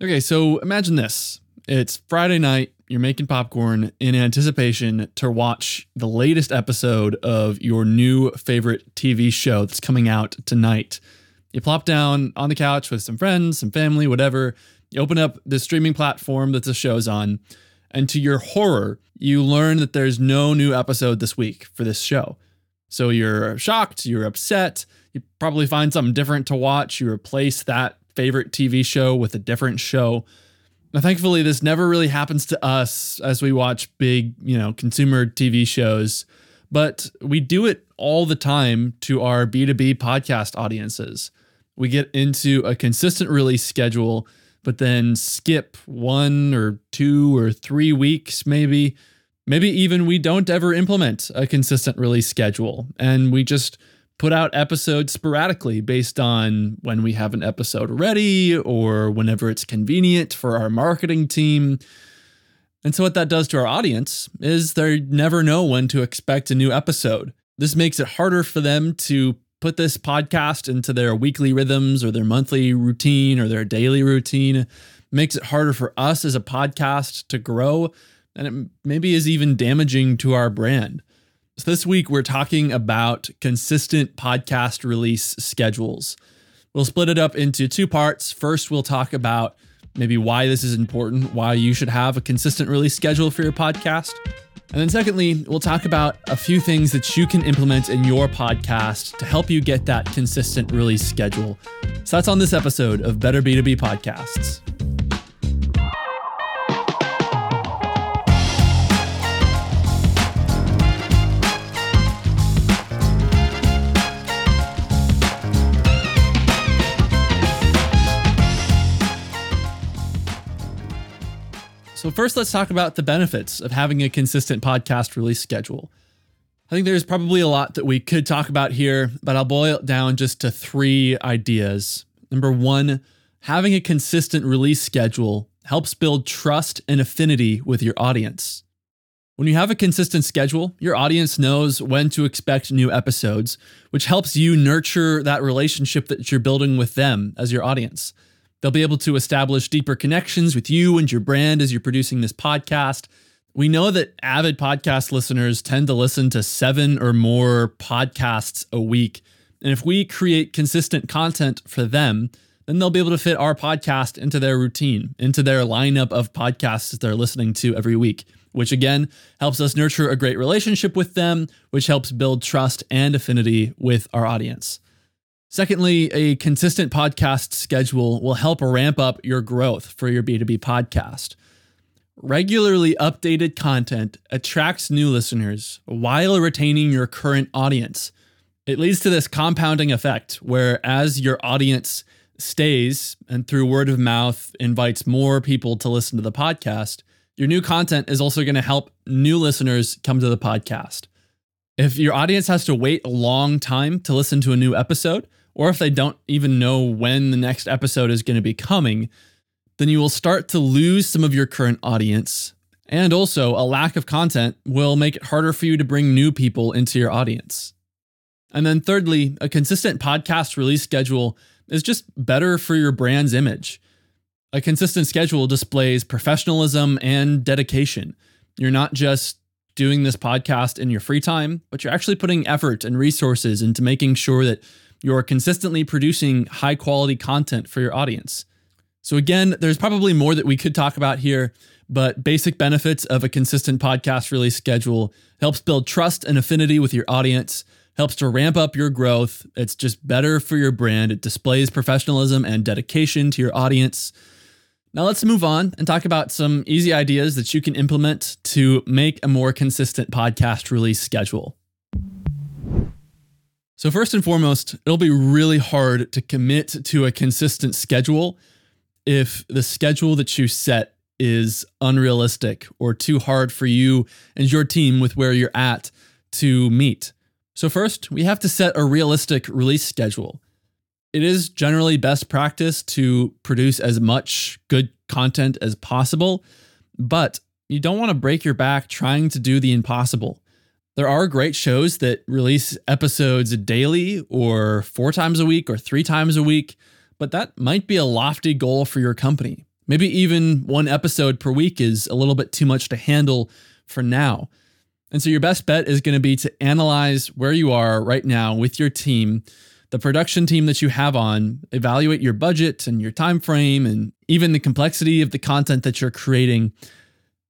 Okay, so imagine this. It's Friday night, you're making popcorn in anticipation to watch the latest episode of your new favorite TV show that's coming out tonight. You plop down on the couch with some friends, some family, whatever. You open up the streaming platform that the show's on, and to your horror, you learn that there's no new episode this week for this show. So you're shocked, you're upset, you probably find something different to watch, you replace that favorite TV show with a different show. Now, thankfully, this never really happens to us as we watch big, you know, consumer TV shows, but we do it all the time to our B2B podcast audiences. We get into a consistent release schedule, but then skip one or two or three weeks, maybe. Maybe even we don't ever implement a consistent release schedule and we just put out episodes sporadically based on when we have an episode ready or whenever it's convenient for our marketing team. And so, what that does to our audience is they never know when to expect a new episode. This makes it harder for them to put this podcast into their weekly rhythms or their monthly routine or their daily routine. It makes it harder for us as a podcast to grow. And it maybe is even damaging to our brand. So, this week we're talking about consistent podcast release schedules. We'll split it up into two parts. First, we'll talk about maybe why this is important, why you should have a consistent release schedule for your podcast. And then, secondly, we'll talk about a few things that you can implement in your podcast to help you get that consistent release schedule. So, that's on this episode of Better B2B Podcasts. So, first, let's talk about the benefits of having a consistent podcast release schedule. I think there's probably a lot that we could talk about here, but I'll boil it down just to three ideas. Number one, having a consistent release schedule helps build trust and affinity with your audience. When you have a consistent schedule, your audience knows when to expect new episodes, which helps you nurture that relationship that you're building with them as your audience. They'll be able to establish deeper connections with you and your brand as you're producing this podcast. We know that avid podcast listeners tend to listen to seven or more podcasts a week. And if we create consistent content for them, then they'll be able to fit our podcast into their routine, into their lineup of podcasts that they're listening to every week, which again helps us nurture a great relationship with them, which helps build trust and affinity with our audience. Secondly, a consistent podcast schedule will help ramp up your growth for your B2B podcast. Regularly updated content attracts new listeners while retaining your current audience. It leads to this compounding effect where, as your audience stays and through word of mouth invites more people to listen to the podcast, your new content is also going to help new listeners come to the podcast. If your audience has to wait a long time to listen to a new episode, or if they don't even know when the next episode is going to be coming, then you will start to lose some of your current audience. And also, a lack of content will make it harder for you to bring new people into your audience. And then, thirdly, a consistent podcast release schedule is just better for your brand's image. A consistent schedule displays professionalism and dedication. You're not just doing this podcast in your free time, but you're actually putting effort and resources into making sure that you're consistently producing high quality content for your audience. So, again, there's probably more that we could talk about here, but basic benefits of a consistent podcast release schedule helps build trust and affinity with your audience, helps to ramp up your growth. It's just better for your brand. It displays professionalism and dedication to your audience. Now, let's move on and talk about some easy ideas that you can implement to make a more consistent podcast release schedule. So, first and foremost, it'll be really hard to commit to a consistent schedule if the schedule that you set is unrealistic or too hard for you and your team with where you're at to meet. So, first, we have to set a realistic release schedule. It is generally best practice to produce as much good content as possible, but you don't want to break your back trying to do the impossible. There are great shows that release episodes daily or four times a week or three times a week, but that might be a lofty goal for your company. Maybe even one episode per week is a little bit too much to handle for now. And so your best bet is going to be to analyze where you are right now with your team, the production team that you have on, evaluate your budget and your time frame and even the complexity of the content that you're creating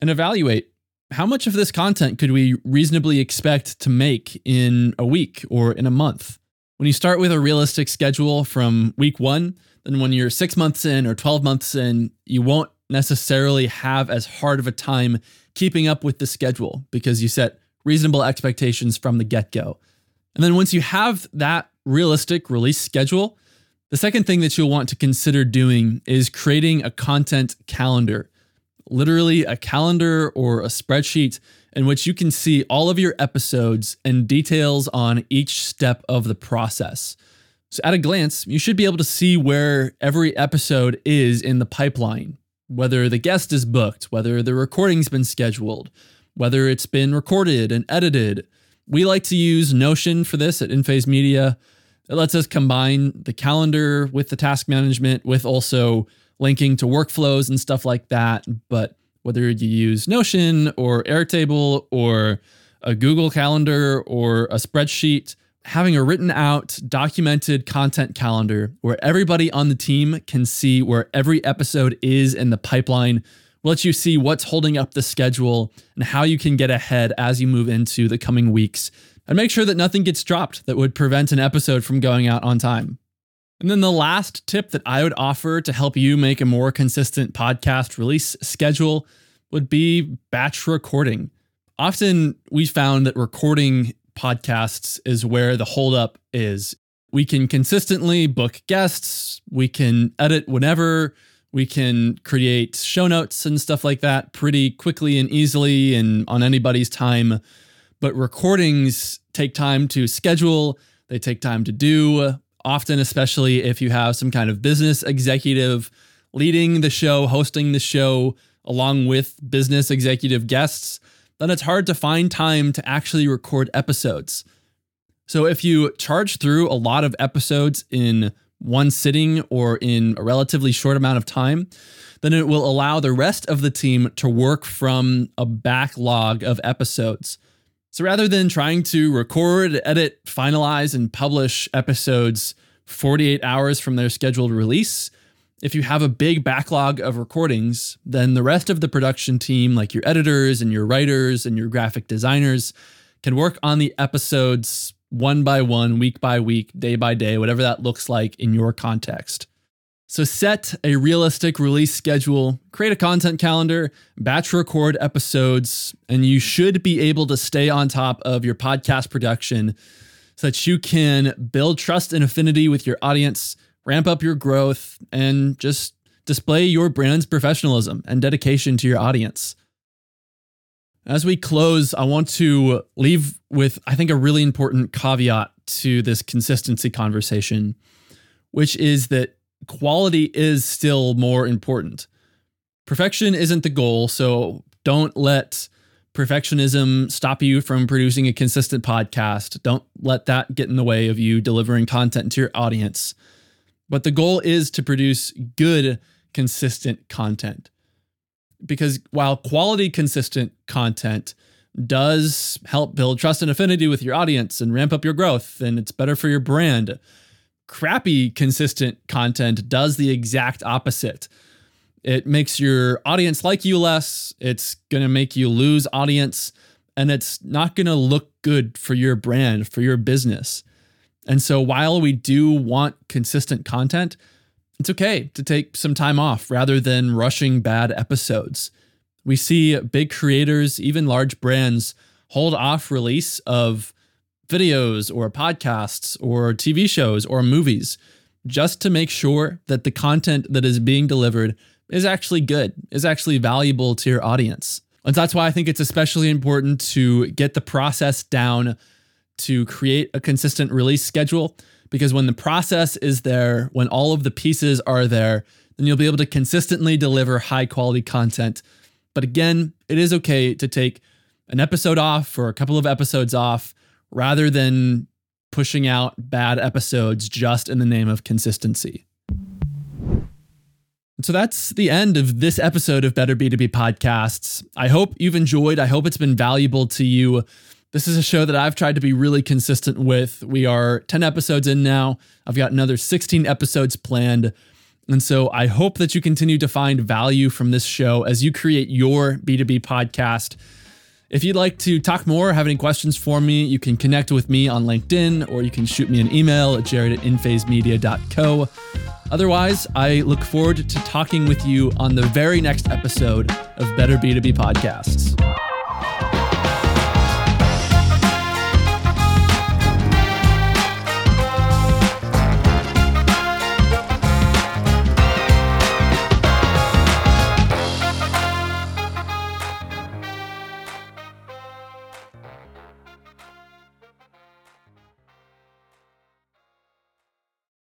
and evaluate how much of this content could we reasonably expect to make in a week or in a month. When you start with a realistic schedule from week 1, then when you're 6 months in or 12 months in, you won't necessarily have as hard of a time keeping up with the schedule because you set reasonable expectations from the get go. And then once you have that realistic release schedule, the second thing that you'll want to consider doing is creating a content calendar, literally a calendar or a spreadsheet in which you can see all of your episodes and details on each step of the process. So, at a glance, you should be able to see where every episode is in the pipeline whether the guest is booked, whether the recording's been scheduled, whether it's been recorded and edited. We like to use Notion for this at InPhase Media. It lets us combine the calendar with the task management, with also linking to workflows and stuff like that. But whether you use Notion or Airtable or a Google Calendar or a spreadsheet, having a written out, documented content calendar where everybody on the team can see where every episode is in the pipeline will let you see what's holding up the schedule and how you can get ahead as you move into the coming weeks. And make sure that nothing gets dropped that would prevent an episode from going out on time. And then the last tip that I would offer to help you make a more consistent podcast release schedule would be batch recording. Often we found that recording podcasts is where the holdup is. We can consistently book guests, we can edit whenever, we can create show notes and stuff like that pretty quickly and easily and on anybody's time. But recordings take time to schedule, they take time to do, often, especially if you have some kind of business executive leading the show, hosting the show, along with business executive guests then it's hard to find time to actually record episodes. So if you charge through a lot of episodes in one sitting or in a relatively short amount of time, then it will allow the rest of the team to work from a backlog of episodes. So rather than trying to record, edit, finalize, and publish episodes 48 hours from their scheduled release, if you have a big backlog of recordings, then the rest of the production team, like your editors and your writers and your graphic designers, can work on the episodes one by one, week by week, day by day, whatever that looks like in your context. So set a realistic release schedule, create a content calendar, batch record episodes, and you should be able to stay on top of your podcast production so that you can build trust and affinity with your audience ramp up your growth, and just display your brand's professionalism and dedication to your audience. As we close, I want to leave with, I think, a really important caveat to this consistency conversation, which is that quality is still more important. Perfection isn't the goal, so don't let perfectionism stop you from producing a consistent podcast. Don't let that get in the way of you delivering content to your audience. But the goal is to produce good, consistent content. Because while quality, consistent content does help build trust and affinity with your audience and ramp up your growth, and it's better for your brand, crappy, consistent content does the exact opposite. It makes your audience like you less. It's going to make you lose audience, and it's not going to look good for your brand, for your business. And so while we do want consistent content, it's okay to take some time off rather than rushing bad episodes. We see big creators, even large brands, hold off release of videos or podcasts or TV shows or movies just to make sure that the content that is being delivered is actually good, is actually valuable to your audience. And that's why I think it's especially important to get the process down to create a consistent release schedule because when the process is there, when all of the pieces are there, then you'll be able to consistently deliver high quality content. But again, it is okay to take an episode off or a couple of episodes off rather than pushing out bad episodes just in the name of consistency. So that's the end of this episode of Better B2B Podcasts. I hope you've enjoyed. I hope it's been valuable to you. This is a show that I've tried to be really consistent with. We are 10 episodes in now. I've got another 16 episodes planned. And so I hope that you continue to find value from this show as you create your B2B podcast. If you'd like to talk more, have any questions for me, you can connect with me on LinkedIn or you can shoot me an email at jared at inphasemedia.co. Otherwise, I look forward to talking with you on the very next episode of Better B2B Podcasts.